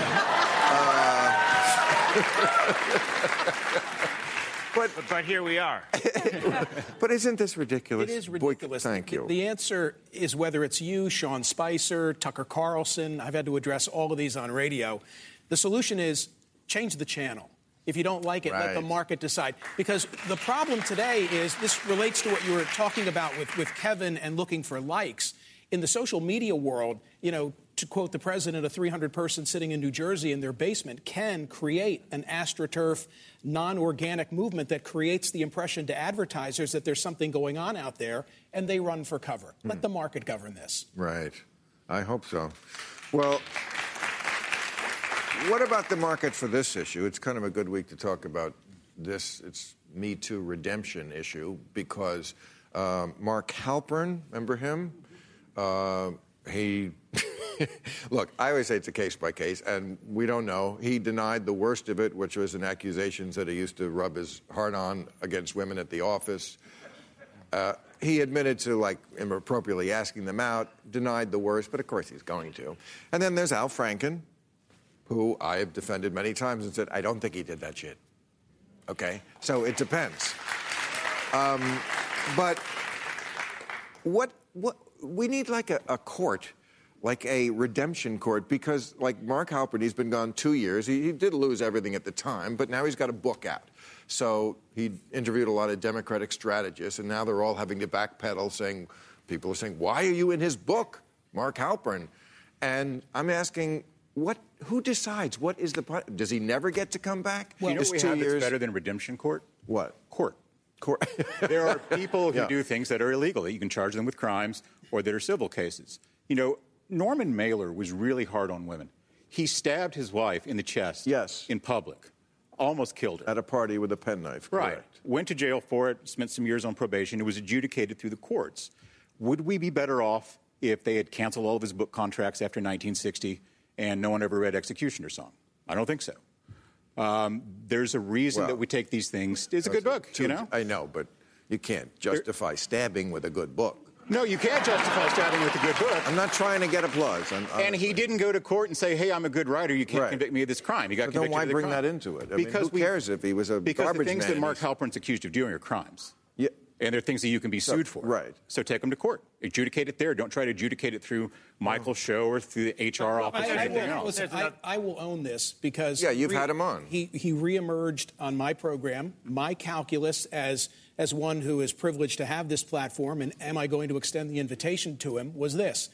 Uh, but, but here we are. but isn't this ridiculous? It is ridiculous. Boy, thank you. The answer is whether it's you, Sean Spicer, Tucker Carlson. I've had to address all of these on radio. The solution is change the channel. If you don't like it, right. let the market decide. Because the problem today is this relates to what you were talking about with, with Kevin and looking for likes. In the social media world, you know, to quote the president, a 300 person sitting in New Jersey in their basement can create an astroturf, non organic movement that creates the impression to advertisers that there's something going on out there, and they run for cover. Let hmm. the market govern this. Right. I hope so. Well, what about the market for this issue? It's kind of a good week to talk about this. It's Me Too redemption issue because um, Mark Halperin, remember him? Uh, he look, I always say it's a case by case, and we don't know. He denied the worst of it, which was an accusations that he used to rub his heart on against women at the office. Uh, he admitted to like inappropriately asking them out, denied the worst, but of course he's going to. And then there's Al Franken, who I have defended many times and said, I don't think he did that shit. Okay? So it depends. Um, but what, what, we need like a, a court like a redemption court because, like Mark Halperin, he's been gone two years. He, he, did lose everything at the time, but now he's got a book out. So he interviewed a lot of Democratic strategists, and now they're all having to backpedal, saying, people are saying, why are you in his book, Mark Halperin? And I'm asking, what? Who decides? What is the? Does he never get to come back? Well, you know what we have years? that's better than redemption court? What? Court. Court. there are people who yeah. do things that are illegal that you can charge them with crimes or that are civil cases. You know, Norman Mailer was really hard on women. He stabbed his wife in the chest. Yes. In public. Almost killed her. At a party with a penknife. Right. Went to jail for it, spent some years on probation. It was adjudicated through the courts. Would we be better off if they had canceled all of his book contracts after 1960 and no one ever read Executioner Song? I don't think so. Um, there's a reason well, that we take these things. It's a good book, two, you know? I know, but you can't justify there, stabbing with a good book. No, you can't justify stabbing with a good book. I'm not trying to get applause. I'm, and he didn't go to court and say, "Hey, I'm a good writer. You can't right. convict me of this crime." He got convicted. Then why bring crime. that into it? I because mean, who cares if he was a garbage man? because the things that Mark Halperin's accused of doing are crimes. Yeah. And there are things that you can be sued so, for. Right. So take them to court. Adjudicate it there. Don't try to adjudicate it through Michael's show or through the HR office or anything will, else. Listen, I, I, will own this because yeah, you've re- had him on. He he reemerged on my program. My calculus as as one who is privileged to have this platform, and am I going to extend the invitation to him, was this.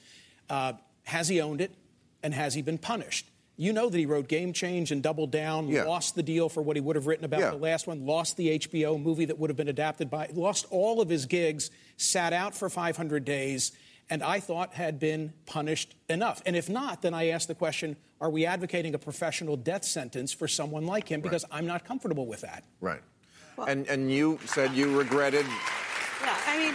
Uh, has he owned it, and has he been punished? You know that he wrote Game Change and Double Down, yeah. lost the deal for what he would have written about yeah. the last one, lost the HBO movie that would have been adapted by, lost all of his gigs, sat out for 500 days, and I thought had been punished enough. And if not, then I ask the question are we advocating a professional death sentence for someone like him? Because right. I'm not comfortable with that. Right. Well, and, and you said you regretted. Yeah, I mean,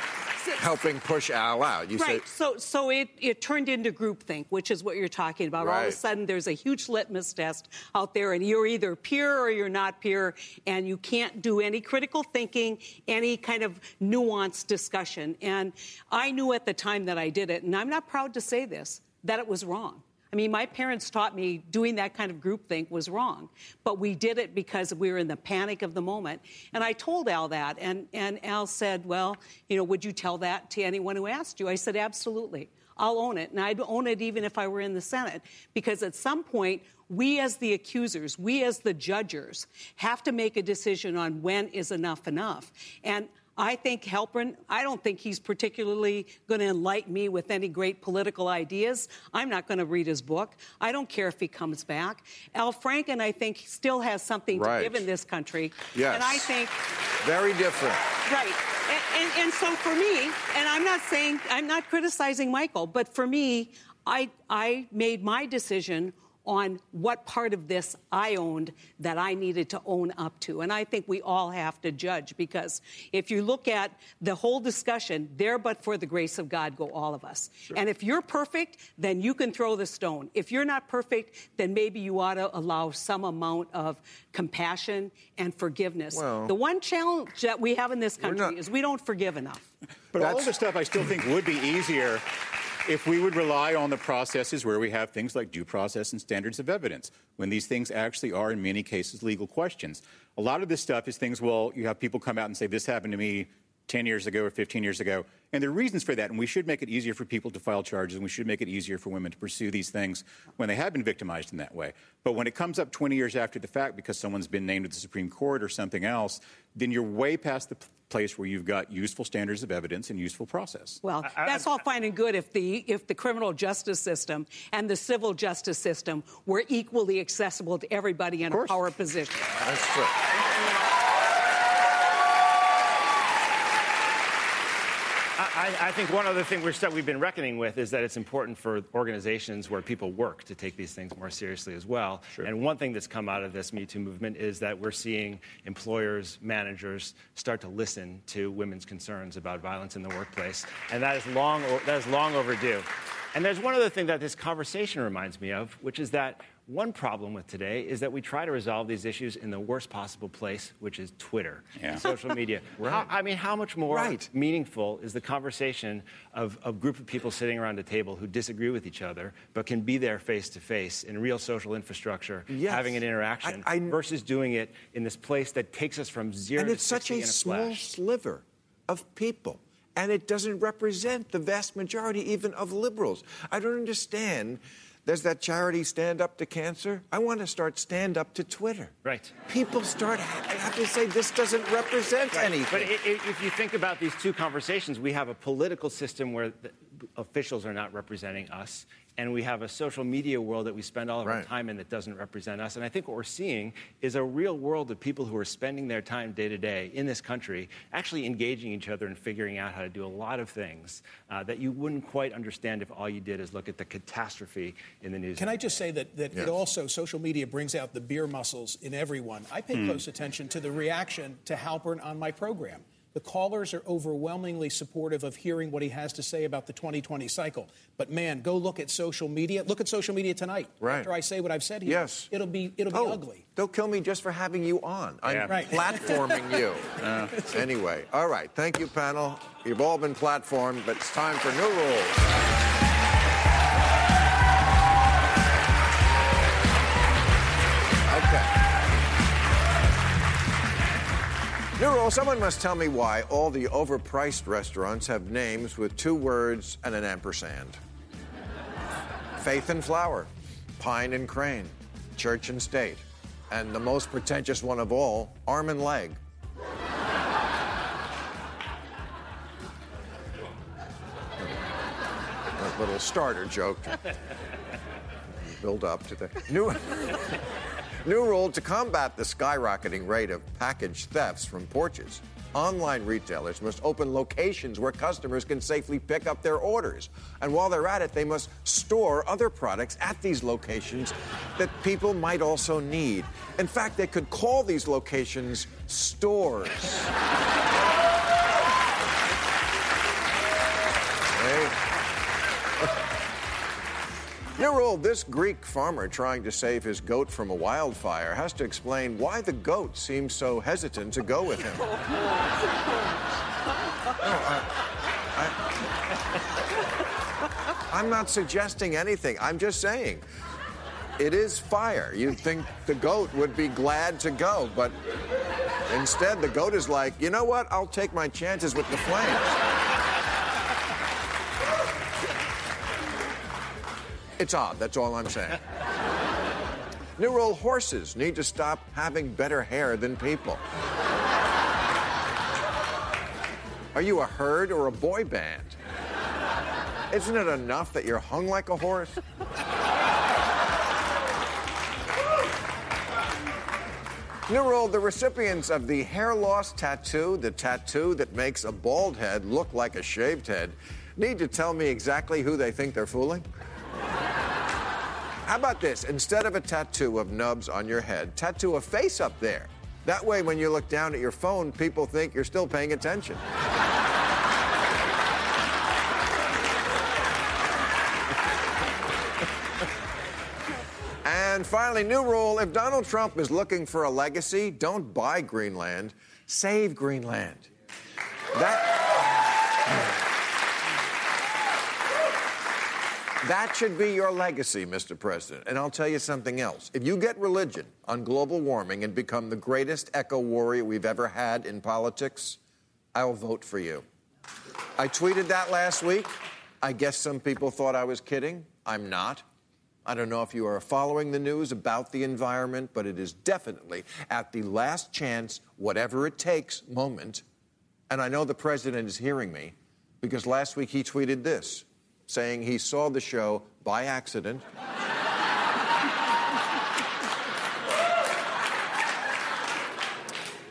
helping push Al out. You right. Say, so so it, it turned into groupthink, which is what you're talking about. Right. All of a sudden, there's a huge litmus test out there, and you're either peer or you're not peer, and you can't do any critical thinking, any kind of nuanced discussion. And I knew at the time that I did it, and I'm not proud to say this, that it was wrong. I mean, my parents taught me doing that kind of groupthink was wrong, but we did it because we were in the panic of the moment. And I told Al that, and, and Al said, Well, you know, would you tell that to anyone who asked you? I said, Absolutely. I'll own it. And I'd own it even if I were in the Senate, because at some point, we as the accusers, we as the judges, have to make a decision on when is enough enough. And I think Halperin, I don't think he's particularly going to enlighten me with any great political ideas. I'm not going to read his book. I don't care if he comes back. Al Franken, I think, still has something right. to give in this country. Yes. And I think. Very different. Right. And, and, and so for me, and I'm not saying, I'm not criticizing Michael, but for me, I, I made my decision on what part of this I owned that I needed to own up to. And I think we all have to judge because if you look at the whole discussion, there but for the grace of God go all of us. Sure. And if you're perfect, then you can throw the stone. If you're not perfect, then maybe you ought to allow some amount of compassion and forgiveness. Well, the one challenge that we have in this country not, is we don't forgive enough. But all the stuff I still think would be easier if we would rely on the processes where we have things like due process and standards of evidence, when these things actually are, in many cases, legal questions. A lot of this stuff is things, well, you have people come out and say, this happened to me 10 years ago or 15 years ago. And there are reasons for that. And we should make it easier for people to file charges, and we should make it easier for women to pursue these things when they have been victimized in that way. But when it comes up 20 years after the fact because someone's been named to the Supreme Court or something else, then you're way past the place where you've got useful standards of evidence and useful process. Well, that's all fine and good if the if the criminal justice system and the civil justice system were equally accessible to everybody in a power position. That's true. I, I, think one other thing we're, we've been reckoning with is that it's important for organizations where people work to take these things more seriously as well. Sure. And one thing that's come out of this Me Too movement is that we're seeing employers, managers start to listen to women's concerns about violence in the workplace, and that is long that is long overdue. And there's one other thing that this conversation reminds me of, which is that one problem with today is that we try to resolve these issues in the worst possible place, which is Twitter, yeah. social media. right. How, I mean, how much more right. meaningful is the conversation of a group of people sitting around a table who disagree with each other, but can be there face to face in real social infrastructure, yes. having an interaction, I, I, versus doing it in this place that takes us from zero and to it's such a, a small flash. sliver of people and it doesn't represent the vast majority even of liberals. I don't understand there's that charity Stand Up to Cancer. I want to start Stand Up to Twitter. Right. People start I have to say this doesn't represent right. anything. But if you think about these two conversations, we have a political system where officials are not representing us, and we have a social media world that we spend all of right. our time in that doesn't represent us. And I think what we're seeing is a real world of people who are spending their time day to day in this country actually engaging each other and figuring out how to do a lot of things uh, that you wouldn't quite understand if all you did is look at the catastrophe in the news. Can I just say that, that yes. it also, social media brings out the beer muscles in everyone. I pay mm. close attention to the reaction to Halperin on my program. The callers are overwhelmingly supportive of hearing what he has to say about the 2020 cycle. But man, go look at social media. Look at social media tonight. Right. After I say what I've said here, yes. it'll be it'll be oh, ugly. They'll kill me just for having you on. I'm yeah. right. platforming you. Uh, anyway, all right. Thank you, panel. You've all been platformed, but it's time for new rules. New rule someone must tell me why all the overpriced restaurants have names with two words and an ampersand Faith and Flower, Pine and Crane, Church and State, and the most pretentious one of all, Arm and Leg. A little starter joke. Build up to the new. New rule to combat the skyrocketing rate of package thefts from porches. Online retailers must open locations where customers can safely pick up their orders. And while they're at it, they must store other products at these locations that people might also need. In fact, they could call these locations stores. New rule this Greek farmer trying to save his goat from a wildfire has to explain why the goat seems so hesitant to go with him. no, I, I, I'm not suggesting anything. I'm just saying it is fire. You'd think the goat would be glad to go, but instead the goat is like, you know what? I'll take my chances with the flames. It's odd, that's all I'm saying. New rule horses need to stop having better hair than people. Are you a herd or a boy band? Isn't it enough that you're hung like a horse? New rule the recipients of the hair loss tattoo, the tattoo that makes a bald head look like a shaved head, need to tell me exactly who they think they're fooling. How about this? Instead of a tattoo of nubs on your head, tattoo a face up there. That way, when you look down at your phone, people think you're still paying attention. and finally, new rule if Donald Trump is looking for a legacy, don't buy Greenland, save Greenland. That. That should be your legacy, Mr. President. And I'll tell you something else. If you get religion on global warming and become the greatest eco warrior we've ever had in politics, I'll vote for you. I tweeted that last week. I guess some people thought I was kidding. I'm not. I don't know if you are following the news about the environment, but it is definitely at the last chance, whatever it takes moment. And I know the president is hearing me because last week he tweeted this saying he saw the show by accident.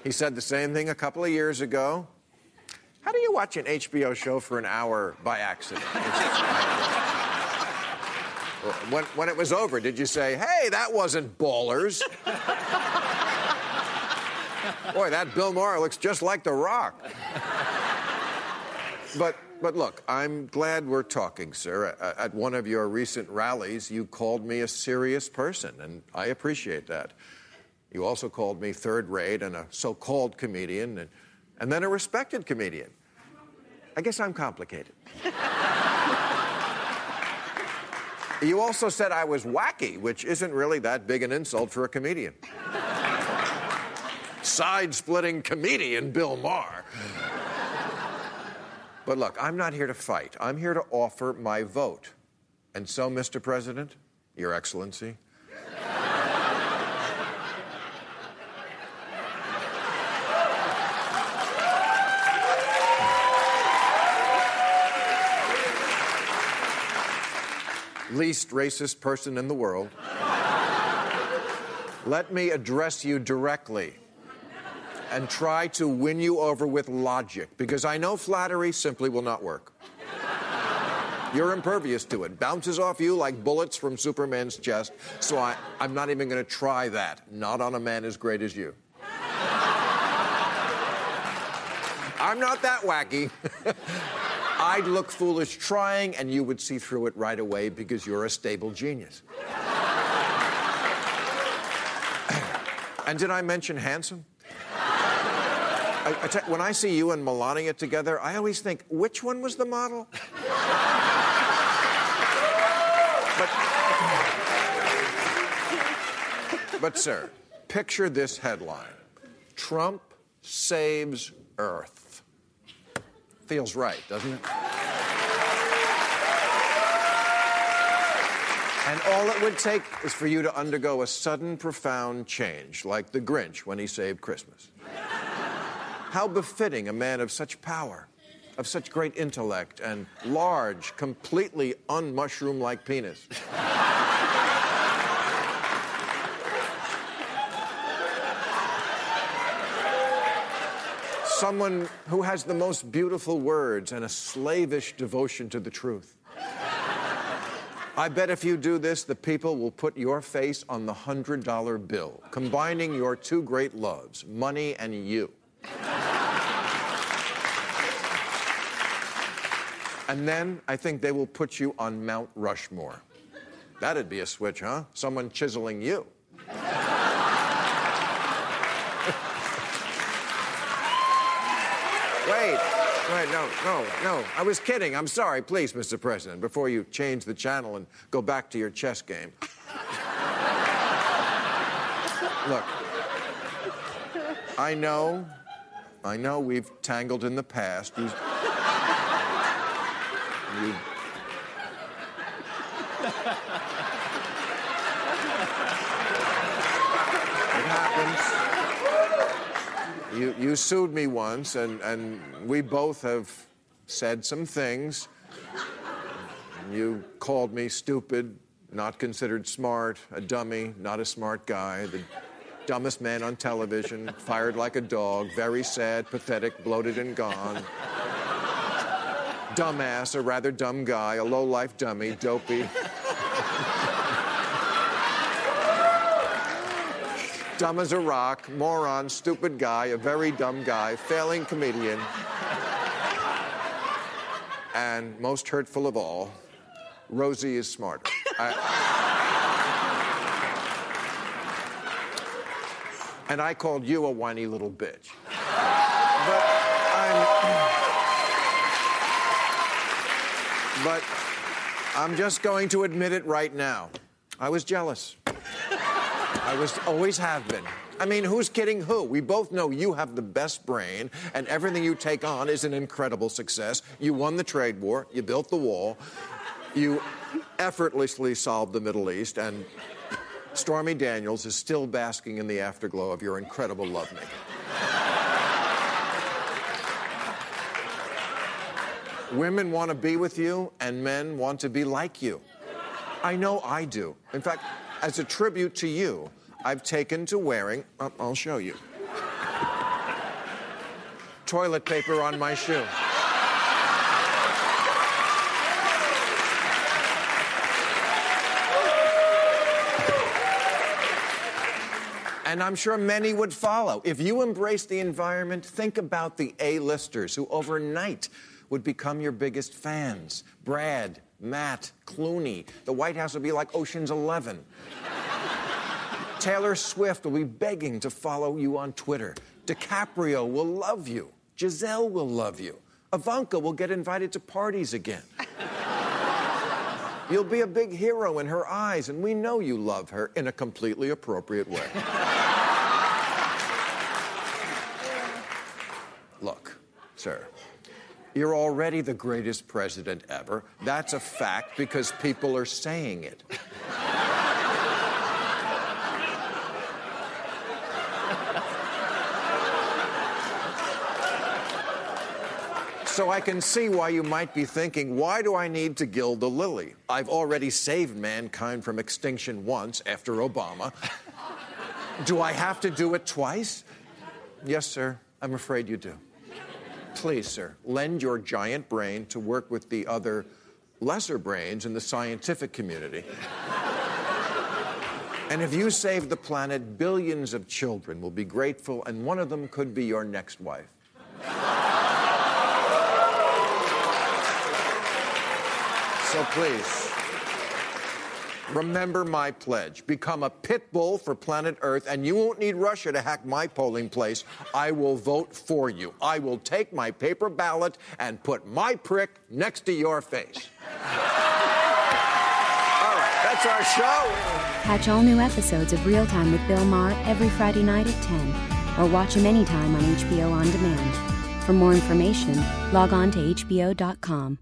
he said the same thing a couple of years ago. How do you watch an HBO show for an hour by accident? when, when it was over, did you say, hey, that wasn't ballers? Boy, that Bill Maher looks just like The Rock. But but look, I'm glad we're talking, sir. At one of your recent rallies, you called me a serious person, and I appreciate that. You also called me third rate and a so called comedian, and, and then a respected comedian. I guess I'm complicated. you also said I was wacky, which isn't really that big an insult for a comedian. Side splitting comedian Bill Maher. But look, I'm not here to fight. I'm here to offer my vote. And so, Mr. President, Your Excellency, least racist person in the world, let me address you directly and try to win you over with logic because I know flattery simply will not work. You're impervious to it. Bounces off you like bullets from Superman's chest. So I, I'm not even going to try that. Not on a man as great as you. I'm not that wacky. I'd look foolish trying, and you would see through it right away because you're a stable genius. and did I mention handsome? When I see you and Melania together, I always think, which one was the model? but, but, sir, picture this headline Trump saves Earth. Feels right, doesn't it? And all it would take is for you to undergo a sudden, profound change, like the Grinch when he saved Christmas. How befitting a man of such power, of such great intellect, and large, completely unmushroom like penis. Someone who has the most beautiful words and a slavish devotion to the truth. I bet if you do this, the people will put your face on the $100 bill, combining your two great loves, money and you. And then I think they will put you on Mount Rushmore. That'd be a switch, huh? Someone chiseling you. Wait, wait, no, no, no. I was kidding. I'm sorry. Please, Mr. President, before you change the channel and go back to your chess game. Look, I know, I know we've tangled in the past. You, you... it happens. You, you sued me once, and, and we both have said some things. You called me stupid, not considered smart, a dummy, not a smart guy, the dumbest man on television, fired like a dog, very sad, pathetic, bloated, and gone dumbass, a rather dumb guy, a low-life dummy, dopey. dumb as a rock, moron, stupid guy, a very dumb guy, failing comedian. and most hurtful of all, Rosie is smarter. I- and I called you a whiny little bitch. But I'm. But I'm just going to admit it right now. I was jealous. I was always have been. I mean, who's kidding who? We both know you have the best brain, and everything you take on is an incredible success. You won the trade war, you built the wall, you effortlessly solved the Middle East, and Stormy Daniels is still basking in the afterglow of your incredible lovemaking. Women want to be with you, and men want to be like you. I know I do. In fact, as a tribute to you, I've taken to wearing, I'll show you, toilet paper on my shoe. And I'm sure many would follow. If you embrace the environment, think about the A-listers who overnight would become your biggest fans. Brad, Matt, Clooney. The White House would be like Ocean's 11. Taylor Swift will be begging to follow you on Twitter. DiCaprio will love you. Gisele will love you. Ivanka will get invited to parties again. You'll be a big hero in her eyes, and we know you love her in a completely appropriate way. Look, sir, you're already the greatest president ever. That's a fact because people are saying it. So I can see why you might be thinking, why do I need to gild the lily? I've already saved mankind from extinction once after Obama. do I have to do it twice? Yes, sir. I'm afraid you do. Please, sir, lend your giant brain to work with the other lesser brains in the scientific community. and if you save the planet, billions of children will be grateful, and one of them could be your next wife. So please, remember my pledge. Become a pit bull for planet Earth, and you won't need Russia to hack my polling place. I will vote for you. I will take my paper ballot and put my prick next to your face. All right, that's our show. Catch all new episodes of Real Time with Bill Maher every Friday night at 10, or watch him anytime on HBO On Demand. For more information, log on to HBO.com.